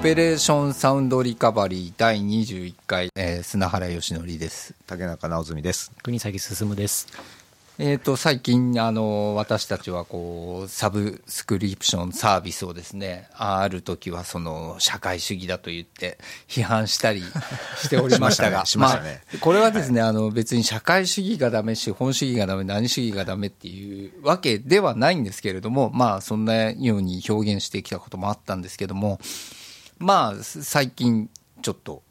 ペレーションサウンドリカバリー第21回、えー、砂原義則です。竹中直澄です。国崎進です。えーと、最近あの、私たちはこうサブスクリプションサービスをですねある時はその社会主義だと言って批判したりしておりましたが、しまこれはですね、はい、あの別に社会主義がダメ、資本主義がダメ、何主義がダメっていうわけではないんですけれども、まあ、そんなように表現してきたこともあったんですけども、まあ、最近、ちょっと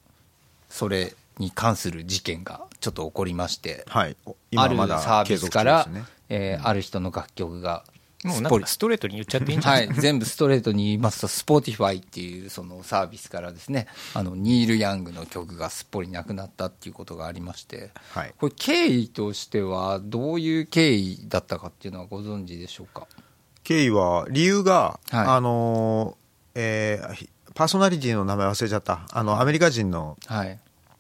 それに関する事件がちょっと起こりまして、はい、あるサービスから、ね。えー、ある人の楽曲がもうなんかストレートに言っちゃっていいんじゃないですか、はい、全部ストレートに言いますと、 Spotify っていうそのサービスからですね、あのニール・ヤングの曲がすっぽりなくなったっていうことがありまして、はい、これ、経緯としては、どういう経緯だったかっていうのはご存知でしょうか？経緯は、理由が、はい、あのえー、パーソナリティの名前忘れちゃった、あのアメリカ人の、はい。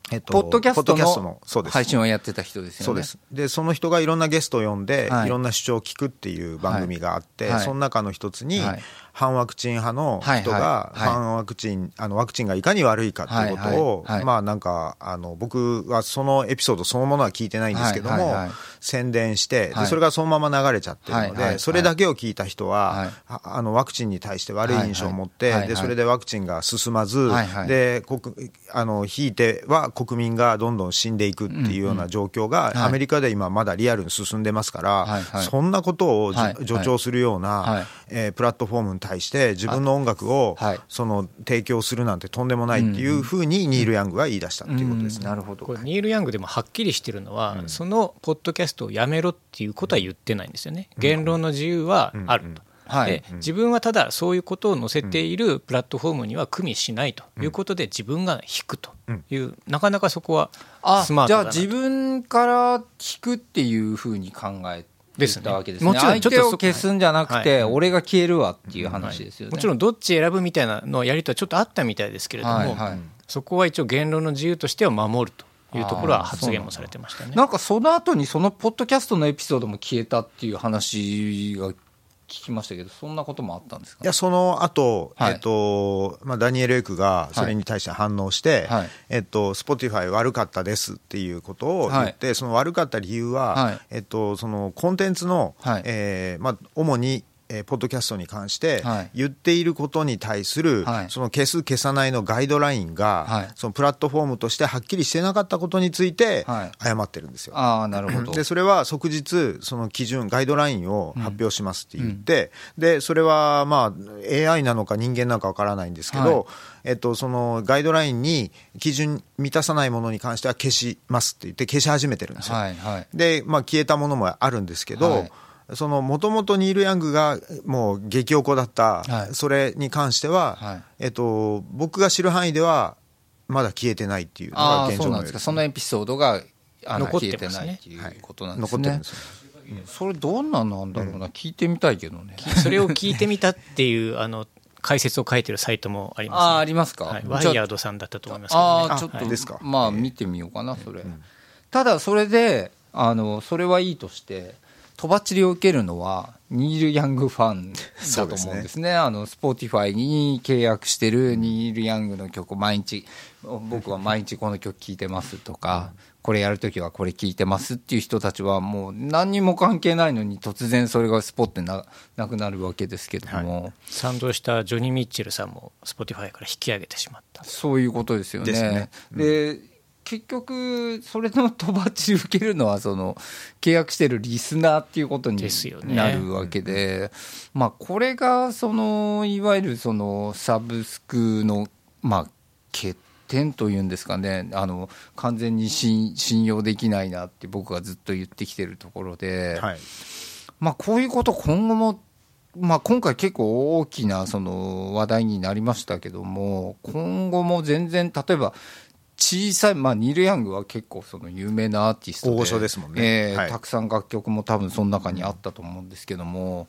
えっと、ポッドキャストの配信をやってた人ですよね。そうです。で、その人がいろんなゲストを呼んで、はい、いろんな主張を聞くっていう番組があって、はい、その中の一つに、はい反ワクチン派の人が、反ワクチン、あのワクチンがいかに悪いかっていうことを、まあなんか、あの、僕はそのエピソードそのものは聞いてないんですけども、宣伝して、で、それがそのまま流れちゃってるので、それだけを聞いた人は、あの、ワクチンに対して悪い印象を持って、で、それでワクチンが進まず、で、国、あの、ひいては国民がどんどん死んでいくっていうような状況が、アメリカで今まだリアルに進んでますから、そんなことを助長するような、えプラットフォームに対して自分の音楽をその提供するなんてとんでもないっていうふうにニール・ヤングは言い出したっていうことですね。なるほど。これニール・ヤングでもはっきりしてるのは、そのポッドキャストをやめろっていうことは言ってないんですよね。言論の自由はあると。はい、自分はただそういうことを載せているプラットフォームには組みしないということで自分が引くという、なかなかそこはスマートじゃあ自分から引くっていうふうに考えてですね。わけですね。もちろん相手を消すんじゃなくて、俺が消えるわっていう話ですよね、もちろんどっち選ぶみたいなのやりとはちょっとあったみたいですけれども、そこは一応言論の自由としては守ると。いうところは発言もされてましたねなんかその後にそのポッドキャストのエピソードも消えたっていう話が聞きましたけど、そんなこともあったんですか、いや、その後、はい、えっと、まあ、ダニエル・エクがそれに対して反応して、はい、えっと、 Spotify 悪かったですっていうことを言って、はい、その悪かった理由は、えっと、そのコンテンツの、はい、えー、まあ、主にえー、ポッドキャストに関して言っていることに対する、はい、その消す消さないのガイドラインが、はい、そのプラットフォームとしてはっきりしてなかったことについて謝ってるんですよ。はい、あなるほど。でそれは即日その基準ガイドラインを発表しますって言って、うん、でそれはまあ AI なのか人間なのかわからないんですけど、えっと、そのガイドラインに基準満たさないものに関しては消しますって言って消し始めてるんですよ。はいはい、で、まあ、消えたものもあるんですけど、そのもともとニール・ヤングがもう激おこだった、それに関しては、はい、えっと、僕が知る範囲では、まだ消えてないっていうのが現状なんですか、そのエピソードが残って消えてないっていうことなんですね。はい、それどんなんなんだろうな、うん、聞いてみたいけどね。それを聞いてみたっていうあの解説を書いてるサイトもあります、ね、あありますか、はい、 WIRED さんだったと思いますけど、ね、ああちょっと。ですか、まあ見てみようかなそれ、うん、ただそれであのそれはいいとしてとばっちりを受けるのは、ニール・ヤングファンだと思うんですね、あの Spotify に契約してるニール・ヤングの曲を毎日、僕は毎日この曲聴いてますとか、これやるときはこれ聴いてますっていう人たちは、もう何にも関係ないのに、突然それがスポッてななくなるわけですけども、はい、賛同したジョニ・ミッチェルさんも、 Spotify から引き上げてしまったそういうことですよね。で、ね。うん結局、それのとばっちり受けるのは、その契約してるリスナーっていうことになるわけで、ね、まあ、これがそのいわゆるそのサブスクの、まあ、欠点というんですかね、あの完全に信用できないなって僕はずっと言ってきてるところで、はい、まあ、こういうこと、今後もまあ、今回結構大きなその話題になりましたけども、今後も全然、例えば小さい、まあ、ニール・ヤングは結構その有名なアーティストで大御所ですもんね、えー、はい、たくさん楽曲も多分その中にあったと思うんですけども、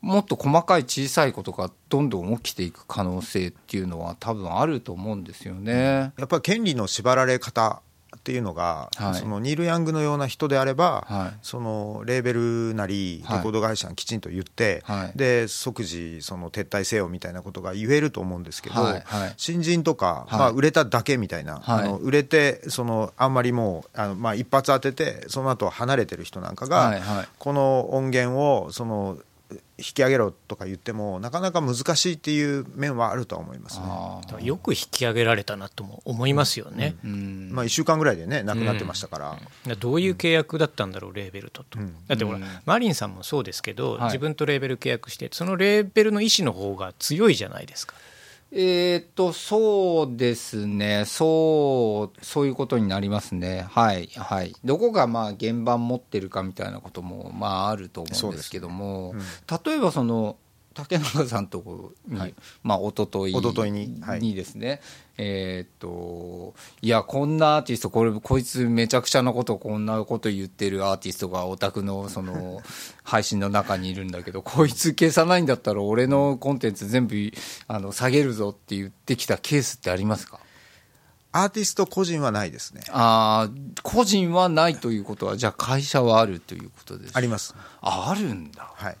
もっと細かい小さいことがどんどん起きていく可能性っていうのは多分あると思うんですよね。やっぱり権利の縛られ方っていうのが、はい、そのニール・ヤングのような人であれば、はい、そのレーベルなりレコード会社にきちんと言って、はい、で即時その撤退せよみたいなことが言えると思うんですけど、新人とか、まあ、売れただけみたいな、あの売れてそのあんまりもうあの、まあ、一発当ててその後離れてる人なんかが、この音源をその引き上げろとか言ってもなかなか難しいっていう面はあるとは思いますね。よく引き上げられたなとも思いますよね、うん。うん、まあ、1週間ぐらいでねなくなってましたから、うん、どういう契約だったんだろうレーベルと。と、だってほら、マリンさんもそうですけど、自分とレーベル契約してそのレーベルの意思の方が強いじゃないですかえっ、と、そうですね。そう、そういうことになりますね。はい、はい。どこがまあ現場持ってるかみたいなことも、まああると思うんですけども、ねうん、例えばその、竹中さんとこに、はい、まあ一昨日一昨日に,、はい、にですね、えー、っといやこんなアーティストこれこいつめちゃくちゃなことこんなこと言ってるアーティストがオタクのその 配信の中にいるんだけどこいつ消さないんだったら俺のコンテンツ全部あの下げるぞって言ってきたケースってありますか？アーティスト個人はないですね。ああ、個人はないということは、じゃあ会社はあるということですあります。あ、あるんだ。はい。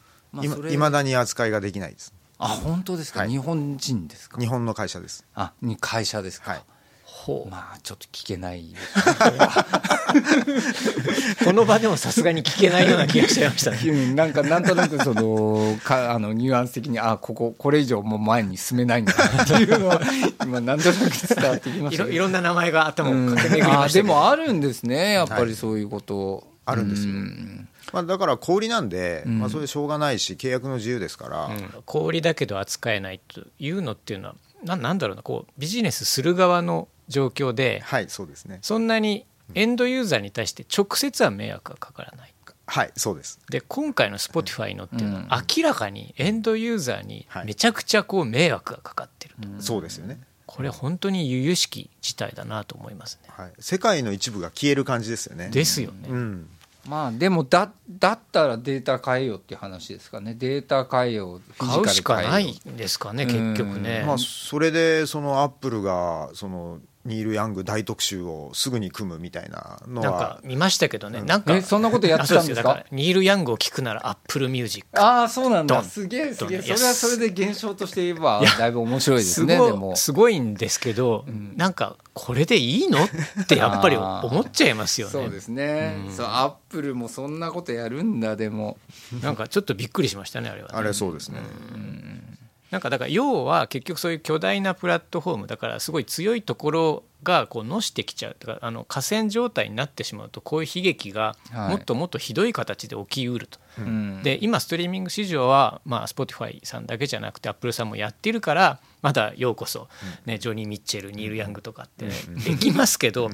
いまだに扱いができないです。あ本当ですか、はい、日本人ですか？日本の会社です。あに会社ですか、はい、ほう。まあちょっと聞けない、ね、この場でもさすがに聞けないような気がしちゃいました。ね なんかなんとなくその かあのニュアンス的にあこここれ以上もう前に進めないんだなっていうのは今なんとなく伝わってきましたいろんな名前が頭を駆け巡りました、うん、でもあるんですねやっぱりそういうこと、はい、あるんですよ、うん。まあ、だから小売なんで、うん、まあ、それでしょうがないし契約の自由ですから、うん、小売だけど扱えないというのっていうのはななんだろうなこうビジネスする側の状況で、はいそうですね、そんなにエンドユーザーに対して直接は迷惑がかからない。はいそうです。で今回の Spotify のっていうのは明らかにエンドユーザーにめちゃくちゃこう迷惑がかかってると、はい、そうですよねこれ本当に由々しき事態だなと思いますね、はい、世界の一部が消える感じですよね。ですよね、うん。まあでもだだったらデータ買えよっていう話ですかね。データ変えよ買うしかないんですかね結局ね、まあ、それでそのアップルがそのニール・ヤング大特集をすぐに組むみたいなのは。なんか見ましたけどね、うん、なんかそんなことやってたんですか？ニール・ヤングを聞くなら Apple Musicああそうなんだ。すげえすげえ。それはそれで現象として言えばだいぶ面白いですねでも。すごいんですけど、うん、なんかこれでいいの？ってやっぱり思っちゃいますよね。そうですね、うん、そうアップルもそんなことやるんだでも。なんかちょっとびっくりしましたねあれは、ね、あれそうですね、うんなんかだから要は結局そういう巨大なプラットフォームだからすごい強いところがこうのしてきちゃう。とかあの河川状態になってしまうとこういう悲劇がもっともっとひどい形で起きうると、はい、で今ストリーミング市場は、まあ、Spotify さんだけじゃなくて Apple さんもやってるからまだようこそ、ね、ジョニー・ミッチェルニール・ヤングとかってできますけど。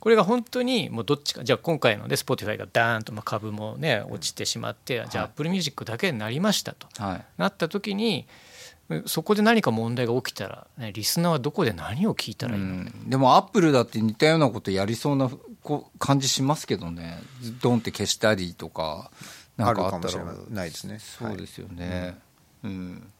これが本当にもうどっちかじゃあ今回ので Spotify がダーンとまあ株もね落ちてしまってじゃあ Apple Music だけになりましたと、なった時にそこで何か問題が起きたら、ね、リスナーはどこで何を聞いたらいいの、うん、でもアップルだって似たようなことやりそうな感じしますけどね。ドンって消したりとかなんかあったら。ないですね。そうですよね、はい、うん、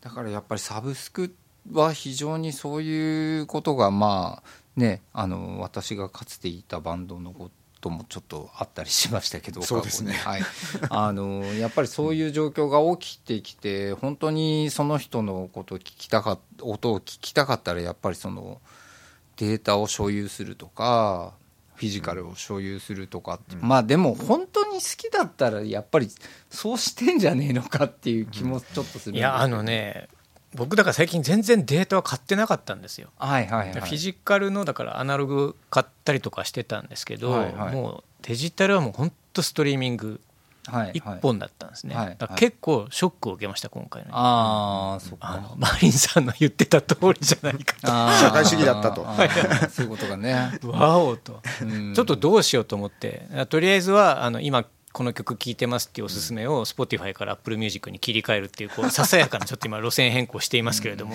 だからやっぱりサブスクは非常にそういうことがまあねあの私がかつていたバンドのことともちょっとあったりしましたけど、そうですね、はい、あのやっぱりそういう状況が起きてきて、本当にその人のことを聞きたか音を聞きたかったら、やっぱりそのデータを所有するとか、フィジカルを所有するとか、う。ん、まあでも本当に好きだったら、やっぱりそうしてんじゃねえのかっていう気もちょっとする、いやあのね僕だから最近全然データは買ってなかったんですよ。はいはいはい、フィジカルのだからアナログ買ったりとかしてたんですけど、はいはい、もうデジタルはもう本当ストリーミング一本だったんですね、はいはい、だ結構ショックを受けました今回のああそあのマリンさんの言ってた通りじゃないかと。社会主義だったと。そういうことがね。わおと、ちょっとどうしようと思って。とりあえずはあの今この曲聴いてますっていうおすすめを Spotify から Apple Music に切り替えるっていうこうささやかなちょっと今路線変更していますけれども。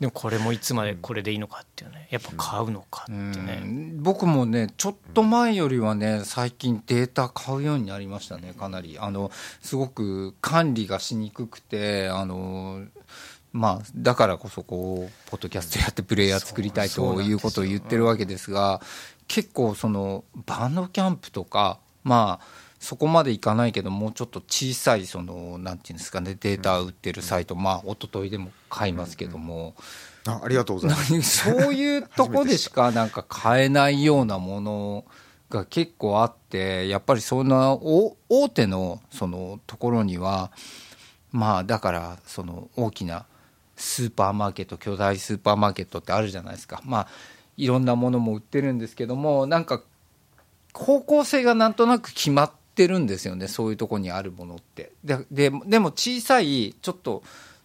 でもこれもいつまでこれでいいのかっていうね。やっぱ買うのかってね。僕もねちょっと前よりはね最近データ買うようになりましたねかなり。あのすごく管理がしにくくてあのまあ、だからこそこうポッドキャストやってプレイヤー作りたいということを言ってるわけですが結構そのバンドキャンプとかまあそこまでいかないけどもうちょっと小さいそのなんていうんですかねデータ売ってるサイト、まあ一昨日でも買いますけども、あありがとうございます。そういうとこでしかなんか買えないようなものが結構あってやっぱりそんな大手のそのところにはまあだからその大きなスーパーマーケット巨大スーパーマーケットってあるじゃないですか。まあいろんなものも売ってるんですけどもなんか方向性がなんとなく決まってるんですよねそういうとこにあるものって。でででも小さいちょっと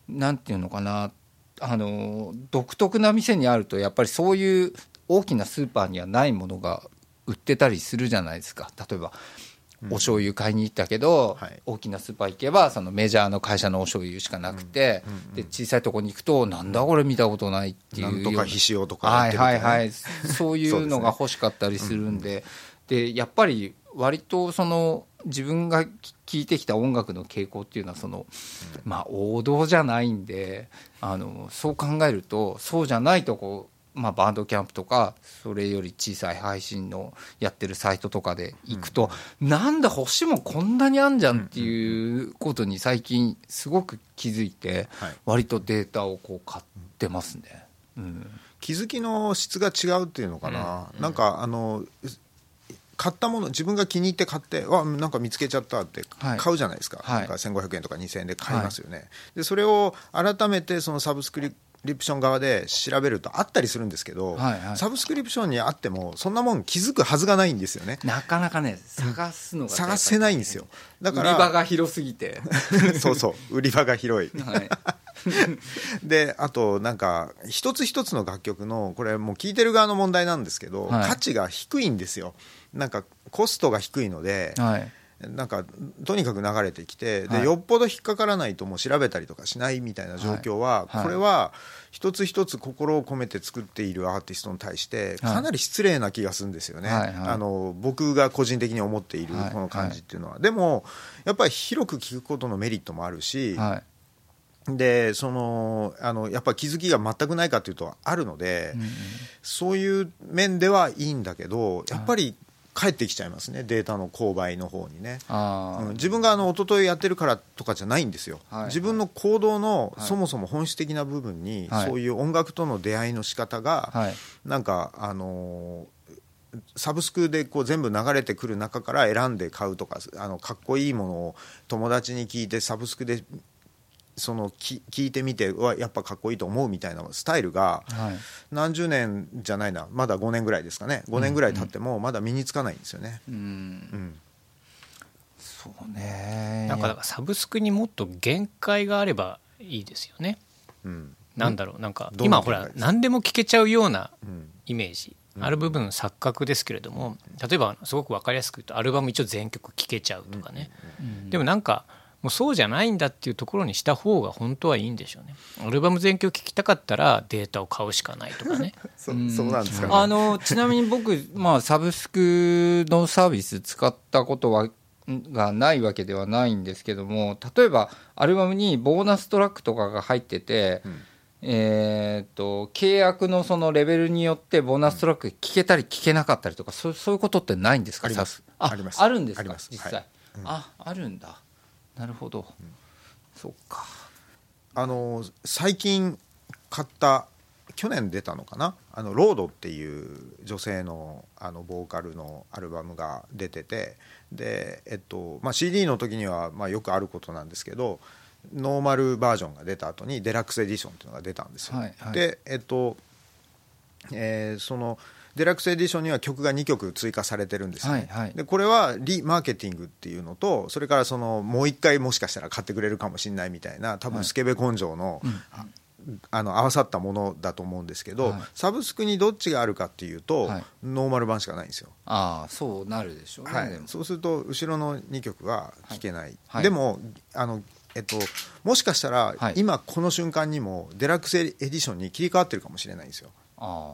なんていうのかなあの独特な店にあるとやっぱりそういう大きなスーパーにはないものが売ってたりするじゃないですか。例えばお醤油買いに行ったけど、はい、大きなスーパー行けばそのメジャーの会社のお醤油しかなくて、うんうんうん、で小さいとこに行くとなんだこれ見たことないっていうな。んとかひ塩とか、はいはいはい。そういうのが欲しかったりするんで。でやっぱり割とその自分が聴いてきた音楽の傾向っていうのはその、まあ、王道じゃないんであのそう考えるとそうじゃないとこまあ、バンドキャンプとかそれより小さい配信のやってるサイトとかで行くと、うん、なんだ星もこんなにあんじゃんっていうことに最近すごく気づいて、割とデータをこう買ってますね、うん、気づきの質が違うっていうのかな、うん、なんかあの買ったもの自分が気に入って買ってわなんか見つけちゃったって買うじゃないですか,、はい、なんか1500円とか2000円で買いますよね、はい、でそれを改めてそのサブスクリリプション側で調べるとあったりするんですけど、はいはい、サブスクリプションにあってもそんなもん気づくはずがないんですよね。なかなかね探すのが探せないんですよ。だから売り場が広すぎて。そうそう。売り場が広い、はい。であとなんか一つ一つの楽曲のこれもう聴いてる側の問題なんですけど、はい、価値が低いんですよなんかコストが低いので、はい。なんかとにかく流れてきてで、よっぽど引っかからないともう調べたりとかしないみたいな状況は、これは一つ一つ心を込めて作っているアーティストに対してかなり失礼な気がするんですよね、あの僕が個人的に思っているこの感じっていうのは。でもやっぱり広く聞くことのメリットもあるし、でそのあのやっぱ気づきが全くないかというとあるので、そういう面ではいいんだけどやっぱり返ってきちゃいますね。データの購買の方にね、うん、自分があの一昨日やってるからとかじゃないんですよ、はい、自分の行動のそもそも本質的な部分に、はい、そういう音楽との出会いの仕方が、はい、なんかあのサブスクでこう全部流れてくる中から選んで買うとかあのかっこいいものを友達に聞いてサブスクでそのき聞いてみてはやっぱかっこいいと思うみたいなスタイルが、何十年じゃないなまだ5年ぐらいですかね。5年ぐらい経ってもまだ身につかないんですよね。うん、うん。そうね。なんかだからサブスクにもっと限界があればいいですよね。うん、なんだろうなんか今ほら何でも聞けちゃうようなイメージ、ある部分錯覚ですけれども例えばすごく分かりやすく言うとアルバム一応全曲聴けちゃうとかね、でもなんかもうそうじゃないんだっていうところにした方が本当はいいんでしょうね。アルバム全曲聴きたかったらデータを買うしかないとかね。そそうなんですか、ね、あのちなみに僕、まあ、サブスクのサービス使ったことはがないわけではないんですけども例えばアルバムにボーナストラックとかが入ってて、うん、えーと、契約のそのレベルによってボーナストラック聞けたり聞けなかったりとか、そうそういうことってないんですか？あります。ああるんですか？実際、はい。うん、ああるんだなるほど、うん、そっか。あの最近買った去年出たのかな？あのロードっていう女性のあのボーカルのアルバムが出ててで、えっとまあ、CD の時にはまあよくあることなんですけどノーマルバージョンが出た後にデラックスエディションっていうのが出たんですよ。はいはい、でえっと、えー、そのデラックスエディションには曲が2曲追加されてるんですね、はいはい、でこれはリマーケティングっていうのとそれからそのもう一回もしかしたら買ってくれるかもしれないみたいな多分スケベ根性の、はいあの合わさったものだと思うんですけど、はい、サブスクにどっちがあるかっていうと、はい、ノーマル版しかないんですよ。ああそうなるでしょうね、はい、そうすると後ろの2曲は聴けない、でもあのえっと、もしかしたら、今この瞬間にもデラックスエディションに切り替わってるかもしれないんですよ。あ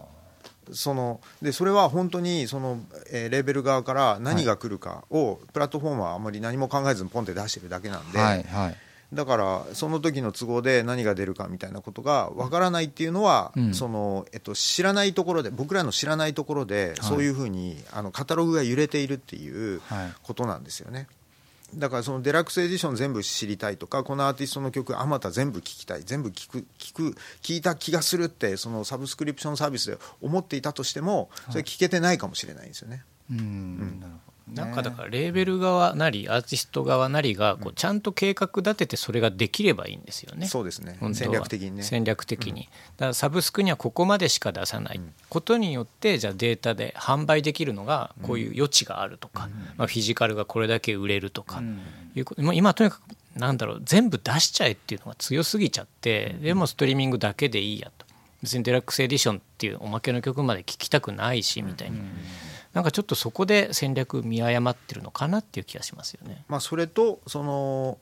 そのでそれは本当にその、えー、レーベル側から何が来るかを、プラットフォームはあまり何も考えずにポンって出してるだけなんで、はいはい、だからその時の都合で何が出るかみたいなことがわからないっていうのは、うん、そのえっと、知らないところで僕らの知らないところで、そういうふうにあのカタログが揺れているっていうことなんですよね。だからそのデラックスエディション全部知りたいとかこのアーティストの曲あまた全部聞きたい。全部聞く聞く聞いた気がするってそのサブスクリプションサービスで思っていたとしてもそれ聞けてないかもしれないんですよね。うん、うん、なるほどなんかだからレーベル側なりアーティスト側なりがこうちゃんと計画立ててそれができればいいんですよね。そうですね。戦略的にね。戦略的に、だからサブスクにはここまでしか出さない。ことによってじゃあデータで販売できるのがこういう余地があるとか、まあ、フィジカルがこれだけ売れるとか。いうこと、まあ、今とにかくなんだろう全部出しちゃえっていうのが強すぎちゃってでもストリーミングだけでいいやと。別にデラックスエディションっていうおまけの曲まで聴きたくないしみたいに。なんかちょっとそこで戦略見誤ってるのかなっていう気がしますよね。まあ、それとその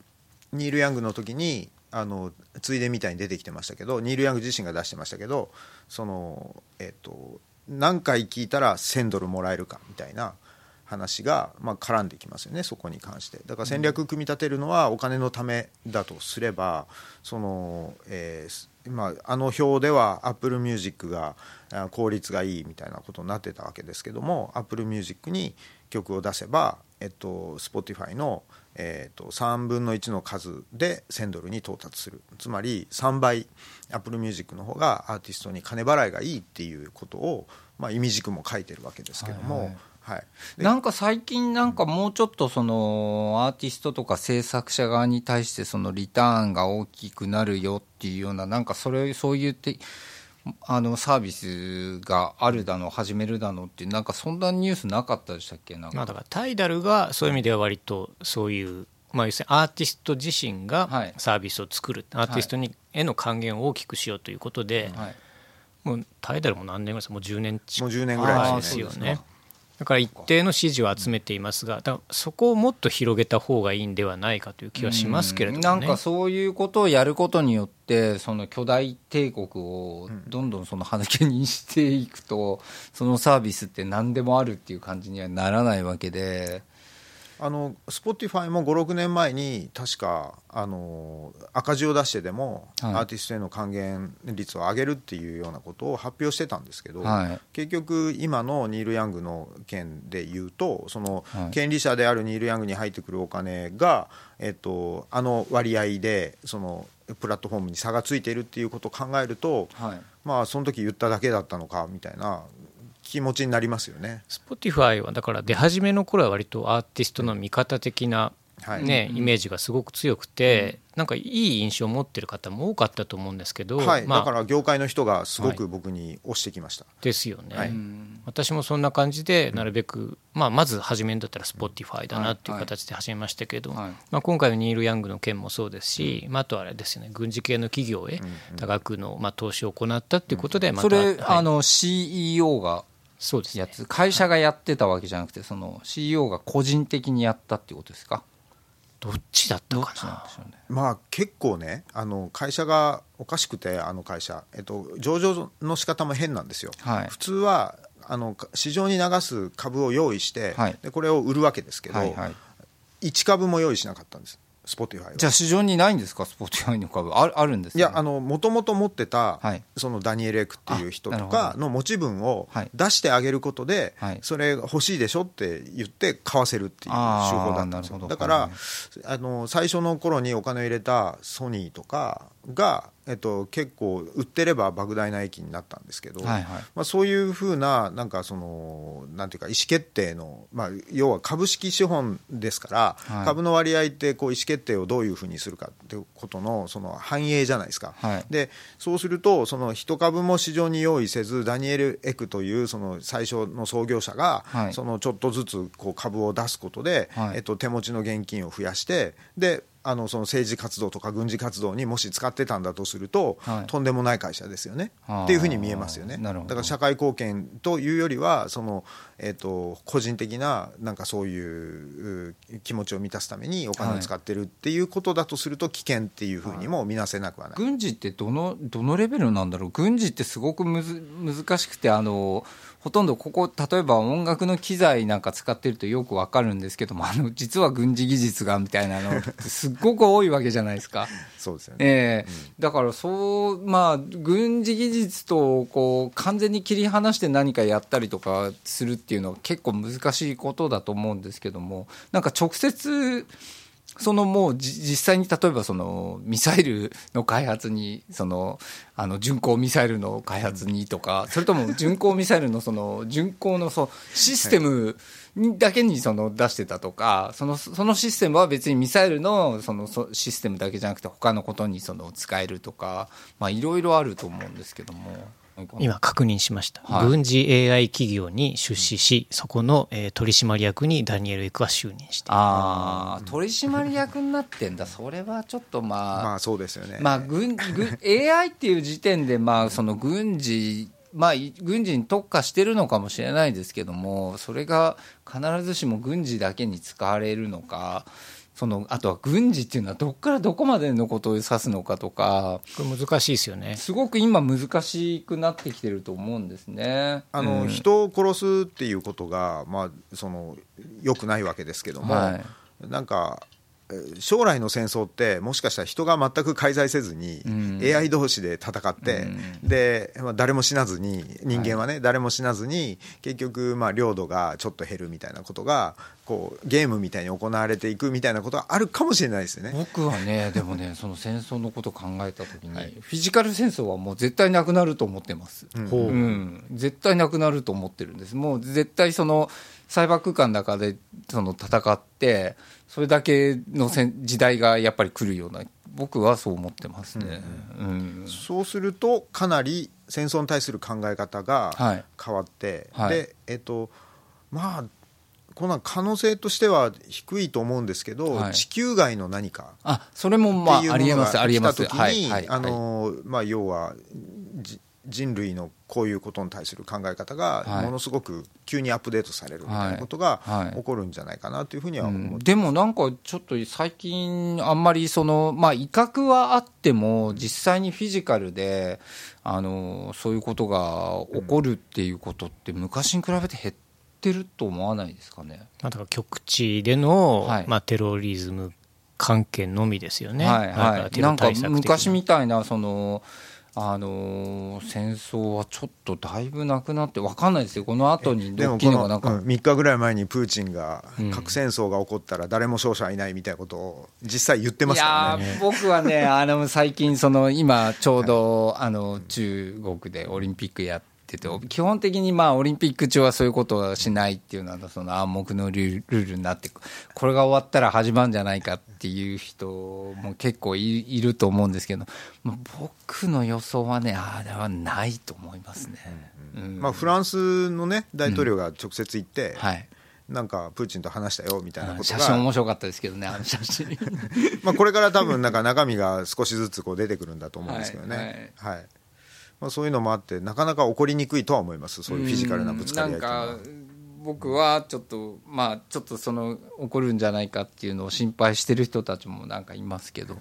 ニール・ヤングの時にあのついでみたいに出てきてましたけどニール・ヤング自身が出してましたけどその、えっと、何回聞いたら1000ドルもらえるかみたいな話が、まあ、絡んできますよねそこに関してだから戦略組み立てるのはお金のためだとすればその、えーまあ、の表ではアップルミュージックが効率がいいみたいなことになってたわけですけども Apple Musicに曲を出せば、えっと、Spotify の、えっと、3分の1の数で1000ドルに到達するつまり3倍 Apple Music の方がアーティストに金払いがいいっていうことを、まあ、いみじくも書いてるわけですけども。はいはいはい、なんか最近なんかもうちょっとそのアーティストとか制作者側に対してそのリターンが大きくなるよっていうようななんかそれそういうてあのサービスがあるだの始めるだのってなんかそんなニュースなかったでしたっけ？なんか、まあ、だからタイダルがそういう意味では割とそういう、まあ、要するにアーティスト自身がサービスを作る、はい、アーティストに、への還元を大きくしようということで、はい、もうタイダルも何年ぐらいですもう10年近くもう10年ぐらいですよね。だから一定の支持を集めていますが、だそこをもっと広げた方がいいんではないかという気はしますけれども、ね、なんかそういうことをやることによって、その巨大帝国をどんどんそのはけにしていくと、そのサービスって何でもあるっていう感じにはならないわけで。あの Spotify も56年前に確かあの赤字を出してでも、はい、アーティストへの還元率を上げるっていうようなことを発表してたんですけど、はい、結局今のニール・ヤングの件で言うとその、権利者であるニール・ヤングに入ってくるお金が、えっと、あの割合でそのプラットフォームに差がついているっていうことを考えると、はい、まあその時言っただけだったのかみたいな気持ちになりますよね。Spotify はだから出始めの頃は割とアーティストの味方的なね、イメージがすごく強くて、なんかいい印象を持ってる方も多かったと思うんですけど、はい、まあ、だから業界の人がすごく僕に押してきました。はい、ですよね、はい、私もそんな感じでなるべく、まあ、まず初めだったら Spotify だなっていう形で始めましたけど、まあ、今回のニール・ヤングの件もそうですし、まあ、あとはあれですよね軍事系の企業へ多額の、まあ、投資を行ったっていうことでまた、それ、あの CEO がそうです、ね、やつ会社がやってたわけじゃなくてその CEO が個人的にやったっていうことですか？どっちだったかな、ね、まあ結構ねあの会社がおかしくてあの会社、えっと、上場の仕方も変なんですよ、はい、普通はあの市場に流す株を用意して、はい、でこれを売るわけですけど、はいはい、1株も用意しなかったんですSpotifyじゃあ市場にないんですか？ Spotifyの株。ああるんです、ね、いやあのもともと持ってた、はい、そのダニエル・エクっていう人とかの持ち分を出してあげることで、はい、それ欲しいでしょって言って買わせるっていう手法だったんですよ。だから、あの最初の頃にお金を入れたソニーとかがえっと、結構売ってれば莫大な益になったんですけど、はいはい、まあ、そういうふうななんかそのなんていうか意思決定の、まあ、要は株式資本ですから、はい、株の割合ってこう意思決定をどういうふうにするかっていうことのその反映じゃないですか、はい、でそうするとその一株も市場に用意せずダニエル・エクというその最初の創業者が、そのちょっとずつこう株を出すことで、えっと、手持ちの現金を増やしてであのその政治活動とか軍事活動にもし使ってたんだとすると、はい、とんでもない会社ですよね。っていうふうに見えますよね。だから社会貢献というよりはその、えーと、個人的ななんかそういう気持ちを満たすためにお金を使ってるっていうことだとすると危険っていうふうにも見なせなくはない、軍事ってどのどのレベルなんだろう。軍事ってすごくむず難しくてあのほとんどここ例えば音楽の機材なんか使ってるとよくわかるんですけどもあの実は軍事技術がみたいなのすっごく多いわけじゃないですか。そうですよね、えー、うん、だからそうまあ軍事技術とこう完全に切り離して何かやったりとかするっていうのは結構難しいことだと思うんですけどもなんか直接そのもう実際に例えばそのミサイルの開発にそのあの巡航ミサイルの開発にとかそれとも巡航ミサイルのその巡航のそシステムだけにその出してたとかそのそのシステムは別にミサイルのそのシステムだけじゃなくて他のことにその使えるとかまあいろいろあると思うんですけども。今確認しました、はい、軍事 AI 企業に出資しそこの、えー、取締役にダニエル・エクは就任してああ取締役になってんだ。それはちょっとまあまあそうですよね。まあ軍軍 AI っていう時点でまあその軍事まあ、軍事に特化してるのかもしれないですけどもそれが必ずしも軍事だけに使われるのかそのあとは軍事っていうのはどこからどこまでのことを指すのかとかこれ難しいですよね。すごく今難しくなってきてると思うんですね。あの、うん、人を殺すっていうことが、まあ、そのよくないわけですけども、はい、なんか将来の戦争ってもしかしたら人が全く介在せずに、うん、AI 同士で戦って、うん、で、まあ、誰も死なずに人間はね、はい、誰も死なずに結局まあ領土がちょっと減るみたいなことがこうゲームみたいに行われていくみたいなことはあるかもしれないですよね。僕はね でもねその戦争のことを考えた時に、はい、フィジカル戦争はもう絶対なくなると思ってます、う。ん、うん、絶対なくなると思ってるんです。もう絶対そのサイバー空間の中でその戦ってそれだけのせ時代がやっぱり来るような僕はそう思ってますね、うん、うん、そうするとかなり戦争に対する考え方が変わって、はいはい、でえっとまあこの可能性としては低いと思うんですけど、はい、地球外の何か。あそれもまあありえますありえます。はいあのまあ要は人類のこういうことに対する考え方がものすごく急にアップデートされるみたいなことが起こるんじゃないかなというふうには思って、うん、でもなんかちょっと最近あんまりそのまあ威嚇はあっても実際にフィジカルであのそういうことが起こるっていうことって昔に比べて減ってると思わないですかね。だから極地での、はい、まあ、テロリズム関係のみですよね。はいはい、なんか昔みたいなそのあのー、戦争はちょっとだいぶなくなって分かんないですよ、この後にドッキリがなんか、うん、3日ぐらい前にプーチンが核戦争が起こったら誰も勝者はいないみたいなことを実際言ってますからね。僕はねあの最近その今ちょうどあの中国でオリンピックやってってて基本的にまあオリンピック中はそういうことはしないっていうのはその暗黙のルールになってこれが終わったら始まるんじゃないかっていう人も結構いると思うんですけど、まあ、僕の予想はねあれはないと思いますね。うんうん、まあ、フランスのね大統領が直接行って、うん、はい。なんかプーチンと話したよみたいなことが。写真面白かったですけどねあの写真。まあこれから多分なんか中身が少しずつこう出てくるんだと思うんですけどね。はい、はいまあ、そういうのもあってなかなか起こりにくいとは思います。そういうフィジカルなぶつかり合いは。僕はちょっとまあちょっとその起こるんじゃないかっていうのを心配してる人たちもなんかいますけど、うん、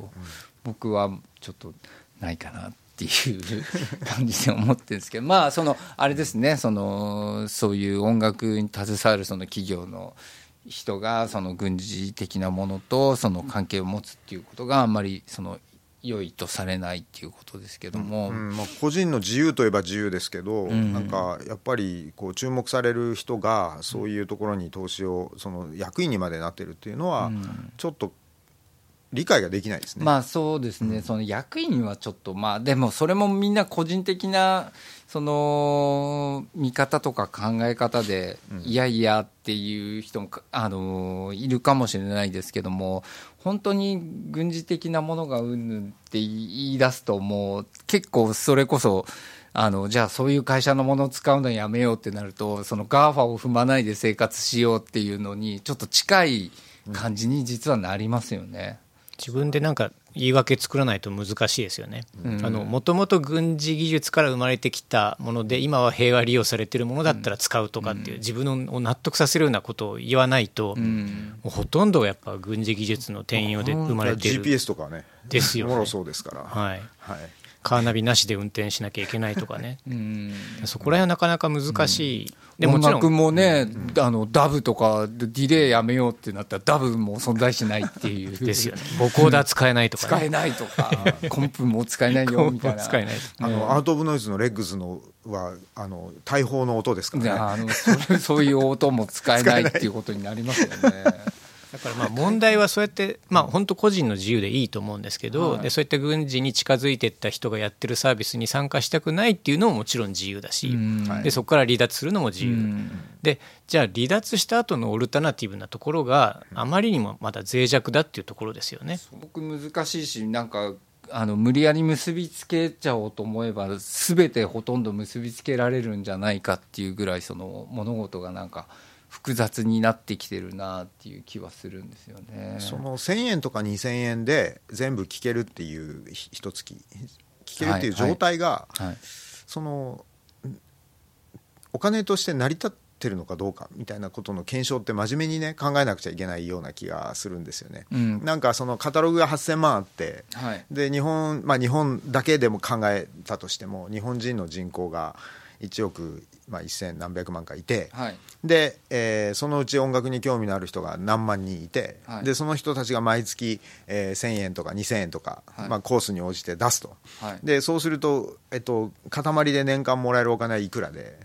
僕はちょっとないかなっていう感じで思ってるんですけどまあそのあれですねそのそういう音楽に携わるその企業の人がその軍事的なものとその関係を持つっていうことがあんまりその良いとされないっていうことですけども、うんまあ、個人の自由といえば自由ですけど、うん、なんかやっぱりこう注目される人がそういうところに投資をその役員にまでなってるっていうのはちょっと理解ができないですね。まあそうですね、うん、その役員はちょっとまあでもそれもみんな個人的なその見方とか考え方で、いやいやっていう人もあのいるかもしれないですけども本当に軍事的なものがうんぬんって言い出すともう結構それこそあのじゃあそういう会社のものを使うのやめようってなるとその GAFA を踏まないで生活しようっていうのにちょっと近い感じに実はなりますよね。自分でなんか言い訳作らないと難しいですよね。もともと軍事技術から生まれてきたもので今は平和利用されてるものだったら使うとかっていう自分を納得させるようなことを言わないと、もうほとんどやっぱ軍事技術の転用で生まれてる GPS とかね。ですよ、ね、そうですから。はい、はいカーナビなしで運転しなきゃいけないとかね、そこら辺はなかなか難しい、でも音楽もね、あのダブとかディレイやめようってなったらダブも存在しないっていう。ですよね。ボコーダー使えないとか、ね、使えないとか。コンプも使えないよみたいな。使えないあのアート・オブ・ノイズのレッグズのはあの大砲の音ですからね。あのそそういう音も使えないっていうことになりますよねだからまあ問題はそうやって、まあ、本当個人の自由でいいと思うんですけど、はい、でそういった軍事に近づいていった人がやってるサービスに参加したくないっていうのももちろん自由だし、でそこから離脱するのも自由、でじゃあ離脱した後のオルタナティブなところがあまりにもまだ脆弱だっていうところですよね。すごく難しいしなんかあの無理やり結びつけちゃおうと思えば全てほとんど結びつけられるんじゃないかっていうぐらいその物事がなんか複雑になってきてるなっていう気はするんですよね。その1000円とか2000円で全部聞けるっていう一月聞けるっていう状態が、はいはい、そのお金として成り立ってるのかどうかみたいなことの検証って真面目にね考えなくちゃいけないような気がするんですよね。うん、なんかそのカタログが8000万あって、はい、で日本まあ日本だけでも考えたとしても日本人の人口が1億まあ、1000何百万かいて、はい、で、えー、そのうち音楽に興味のある人が何万人いて、はい、でその人たちが毎月、えー、1000円とか2000円とか、はい、まあ、コースに応じて出すと、でそうすると、えっと、塊で年間もらえるお金はいくらで,、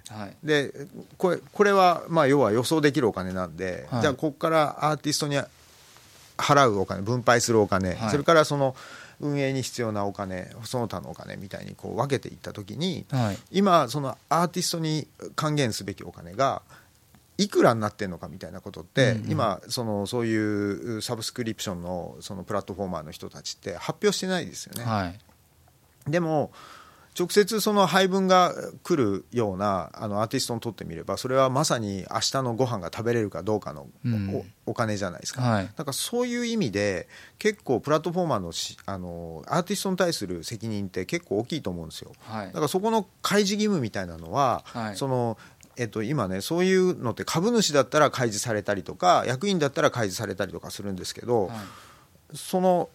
でこれこれは、まあ、要は予想できるお金なんで、じゃあここからアーティストに払うお金分配するお金、それからその運営に必要なお金その他のお金みたいにこう分けていった時に、はい、今そのアーティストに還元すべきお金がいくらになってんのかみたいなことって、うんうん、今そのそういうサブスクリプションのそのプラットフォーマーの人たちって発表してないですよね。はい、でも直接その配分が来るようなあのアーティストにとってみればそれはまさに明日のご飯が食べれるかどうかのお金じゃないですか、はい、だからそういう意味で結構プラットフォーマーのあのアーティストに対する責任って結構大きいと思うんですよ、はい、だからそこの開示義務みたいなのは、はい、そのえっと、今ねそういうのって株主だったら開示されたりとか役員だったら開示されたりとかするんですけど、その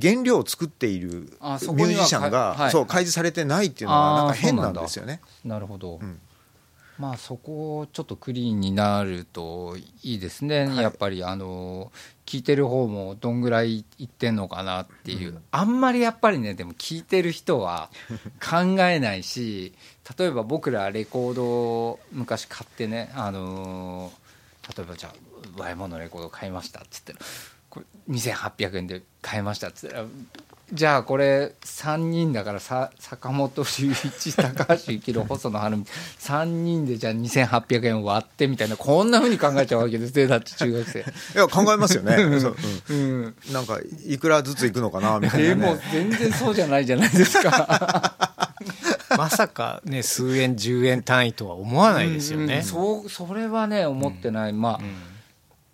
原料を作っているミュージシャンが、はい、そう開示されてないっていうのはなんか変なんですよね。なるほど、うん、まあそこちょっとクリーンになるといいですね、はい、やっぱりあの聞いてる方もどんぐらい言ってんのかなっていう、うん、あんまりやっぱりねでも聞いてる人は 考えないし例えば僕らレコードを昔買ってねあの例えばじゃあ Y のレコード買いましたっつって2800円で買えましたっつったらじゃあこれ3人だからさ坂本龍一高橋幸宏細野晴美3人でじゃあ2800円割ってみたいなこんなふうに考えちゃうわけですねだって中学生。いや考えますよね。うん、なんかいくらずついくのかなみたいな、ね、でも全然そうじゃないじゃないですか。まさかね数円10円単位とは思わないですよね、うん、そうそれはね思ってない、まあ、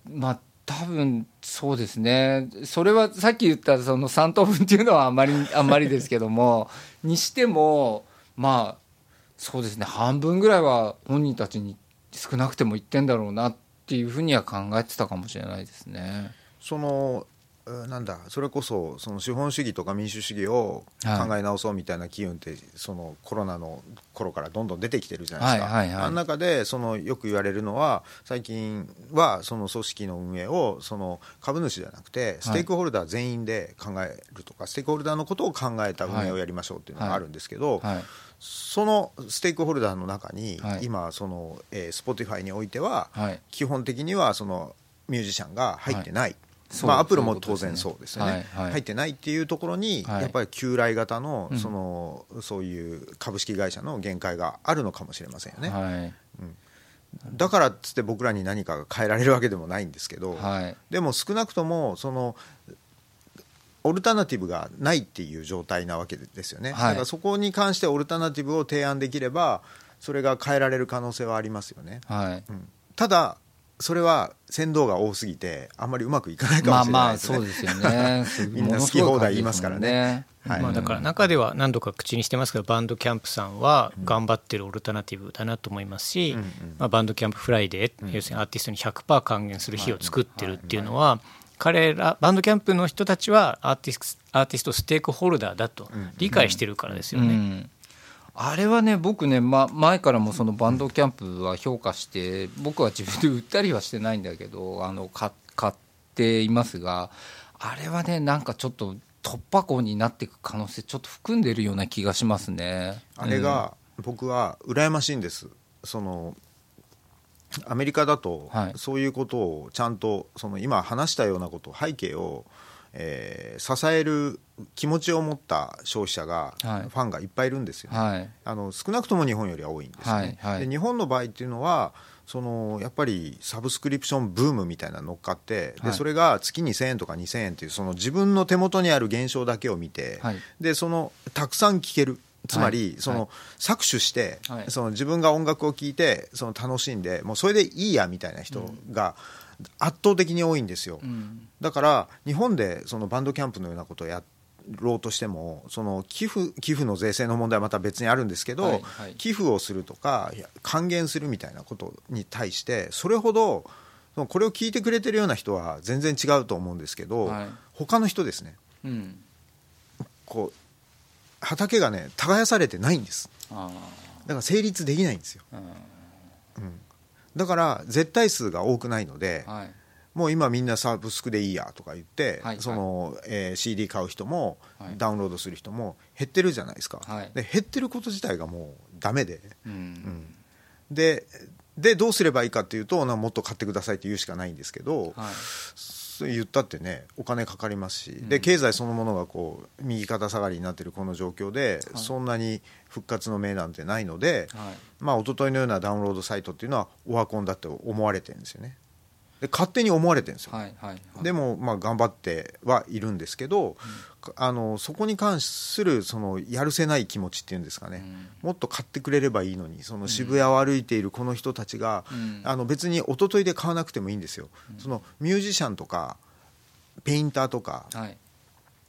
まあ多分そうですね、それはさっき言ったその3等分っていうのはあんまり あんまりですけども、にしても、まあ、そうですね、半分ぐらいは本人たちに少なくても言ってんだろうなっていうふうには考えてたかもしれないですね。そのなんだそれこそその資本主義とか民主主義を考え直そうみたいな機運って、そのコロナの頃からどんどん出てきてるじゃないですか、はいはいはい、あの中でそのよく言われるのは最近はその組織の運営をその株主じゃなくてステークホルダー全員で考えるとか、はい、ステークホルダーのことを考えた運営をやりましょうっていうのがあるんですけど、はい。はい、そのステークホルダーの中に、今その、えー、 Spotify においては、基本的にはそのミュージシャンが入ってない。まあ、アップルも当然そうですよね、入ってないっていうところに、やっぱり旧来型のその、うん、そういう株式会社の限界があるのかもしれませんよね。はい。うん、だからっつって僕らに何かが変えられるわけでもないんですけど、はい、でも少なくともそのオルタナティブがないっていう状態なわけですよね、はい、だからそこに関してオルタナティブを提案できればそれが変えられる可能性はありますよね、はい。うん、ただそれは船頭が多すぎてあんまりうまくいかないかもしれないですね。まあまあそうですよね。みんな好き放題言いますからね。はい、まあ、だから中では何度か口にしてますけどバンドキャンプさんは頑張ってるオルタナティブだなと思いますし、うんまあ、 Bandcamp Friday、要するにアーティストに100%還元する日を作ってるっていうのは、彼ら Bandcamp の人たちはアーティスアーティストステークホルダーだと理解してるからですよね。あれはね僕ね、ま、前からもその Bandcamp は評価して僕は自分で売ったりはしてないんだけどあの買っていますがあれはねなんかちょっと突破口になっていく可能性ちょっと含んでるような気がしますね。あれが僕は羨ましいんです。そのアメリカだとそういうことをちゃんとその今話したようなこと背景をえー、支える気持ちを持った消費者が、はい、ファンがいっぱいいるんですよ、ね、はい、あの少なくとも日本よりは多いんですね、はい、で日本の場合っていうのはそのやっぱりサブスクリプションブームみたいなの乗っかってでそれが月2000円とか2000円っていうその自分の手元にある現象だけを見て、でそのたくさん聴ける。つまり、その搾取して、その自分が音楽を聴いてその楽しんでもうそれでいいやみたいな人が、圧倒的に多いんですよ、うん、だから日本でそのバンドキャンプのようなことをやろうとしてもその寄付寄付の税制の問題はまた別にあるんですけど、はいはい、寄付をするとか還元するみたいなことに対してそれほどこれを聞いてくれてるような人は全然違うと思うんですけど、はい、他の人ですね、うん、こう畑がね耕されてないんです。だから成立できないんですよ、うん、だから絶対数が多くないので、はい、もう今みんなサブスクでいいやとか言って、はい、そのえー、CD 買う人も、はい、ダウンロードする人も減ってるじゃないですか、で減ってること自体がもうダメで、うん、うん、ででどうすればいいかっていうともっと買ってくださいって言うしかないんですけど、言ったってねお金かかりますし、で経済そのものがこう右肩下がりになっているこの状況で、そんなに復活の目なんてないので、はい、まあ一昨日のようなダウンロードサイトっていうのはオワコンだって思われてるんですよね。で勝手に思われてるんですよ、はいはいはい、でもまあ頑張ってはいるんですけど、うん、あのそこに関するそのやるせない気持ちっていうんですかね、うん、もっと買ってくれればいいのにその渋谷を歩いているこの人たちが、うん、あの別に一昨日で買わなくてもいいんですよ、そのミュージシャンとかペインターとか、はい、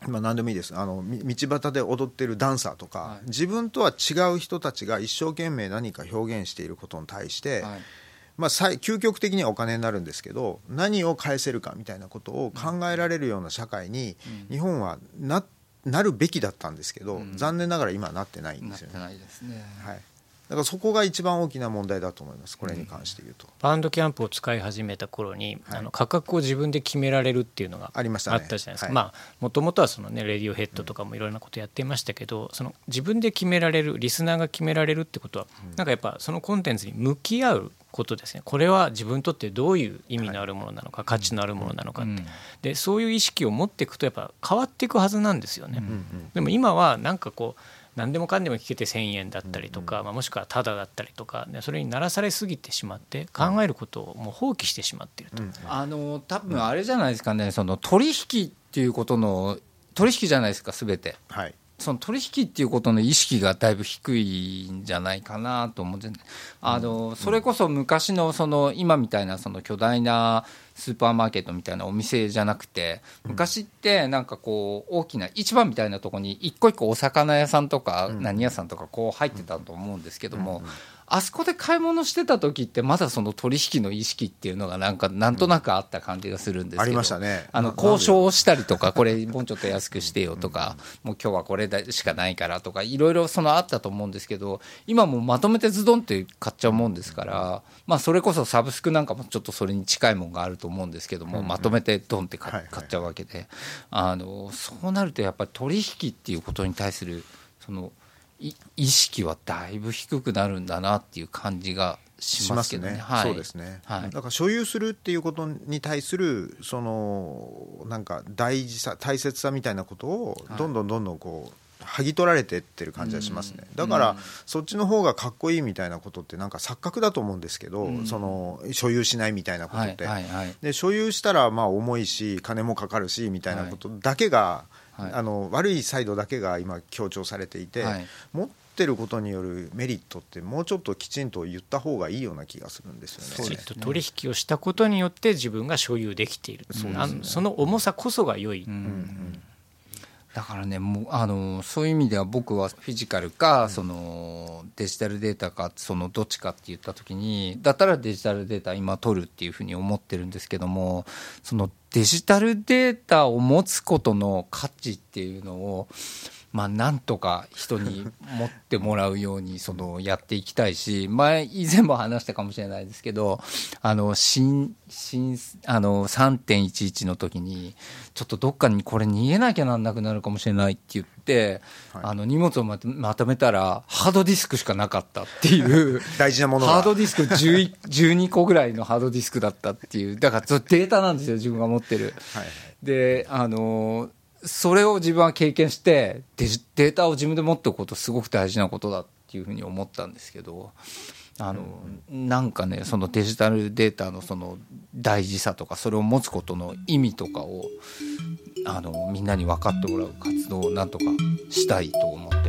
まあ、何でもいいです。あの道端で踊ってるダンサーとか、はい、自分とは違う人たちが一生懸命何か表現していることに対して、はい、まあ、究極的にはお金になるんですけど何を返せるかみたいなことを考えられるような社会に日本はななるべきだったんですけど、うん、残念ながら今はなってないんですよね。なってないですね、はい。だからそこが一番大きな問題だと思います、これに関して言うと。バンドキャンプを使い始めた頃に、はい、あの価格を自分で決められるっていうのがありました、ね、あったじゃないですか、はい、まあもともとはその、ね、レディオヘッドとかもいろんなことやっていましたけど、うん、その自分で決められる、リスナーが決められるってことは、うん、なんかやっぱそのコンテンツに向き合うことですね。これは自分にとってどういう意味のあるものなのか、はい、価値のあるものなのかって、うん、でそういう意識を持っていくとやっぱ変わっていくはずなんですよね。でも今はなんかこう何でもかんでも聞けて1,000円だったりとか、まあ、もしくはタダだったりとか、それにならされすぎてしまって考えることをもう放棄してしまっていると、あの多分あれじゃないですかね。その取引っていうことの取引じゃないですか全て。はいその取引っていうことの意識がだいぶ低いんじゃないかなと思って、あのそれこそ昔のその今みたいなその巨大なスーパーマーケットみたいなお店じゃなくて昔ってなんかこう大きな市場みたいなところに一個一個お魚屋さんとか何屋さんとかこう入ってたと思うんですけどもあそこで買い物してた時ってまだその取引の意識っていうのがなんかなんとなくあった感じがするんですけど、ありましたね。あの交渉をしたりとかこれもうちょっと安くしてよとかもう今日はこれしかないからとかいろいろそのあったと思うんですけど今もうまとめてズドンって買っちゃうもんですからまあそれこそサブスクなんかもちょっとそれに近いもんがあると思うんですけどもまとめてドンって買っちゃうわけで。あのそうなるとやっぱり取引っていうことに対するその意識はだいぶ低くなるんだなっていう感じがしますけどね。ね。はい、そうですね、はい、だから所有するっていうことに対するそのなんか大事さ大切さみたいなことをどんどんどんどんこう、剥ぎ取られてってる感じがしますね、だから、そっちの方がかっこいいみたいなことってなんか錯覚だと思うんですけど、うん、その所有しないみたいなことって、はいはいはい、で所有したらまあ重いし金もかかるしみたいなことだけが、はい、あの悪いサイドだけが今強調されていて、はい、もっってることによるメリットってもうちょっときちんと言った方がいいような気がするんですよね。きちっと取引をしたことによって自分が所有できている、そ、ね、その重さこそが良い。うんうんだからねもうあのそういう意味では僕はフィジカルか、そのデジタルデータかそのどっちかって言った時にだったらデジタルデータ今取るっていうふうに思ってるんですけどもそのデジタルデータを持つことの価値っていうのをまあ、なんとか人に持ってもらうようにそのやっていきたいし前以前も話したかもしれないですけどあの新新あの3.11の時にちょっとどっかにこれ逃げなきゃなんなくなるかもしれないって言って、はい、あの荷物をまとめたらハードディスクしかなかったっていう。大事なものハードディスク12 個ぐらいのハードディスクだったっていう。だからデータなんですよ自分が持ってる。はい、であのそれを自分は経験してデデータを自分で持っておくことすごく大事なことだっていうふうに思ったんですけどあの、なんかねそのデジタルデータのその大事さとかそれを持つことの意味とかをあのみんなに分かってもらう活動をなんとかしたいと思って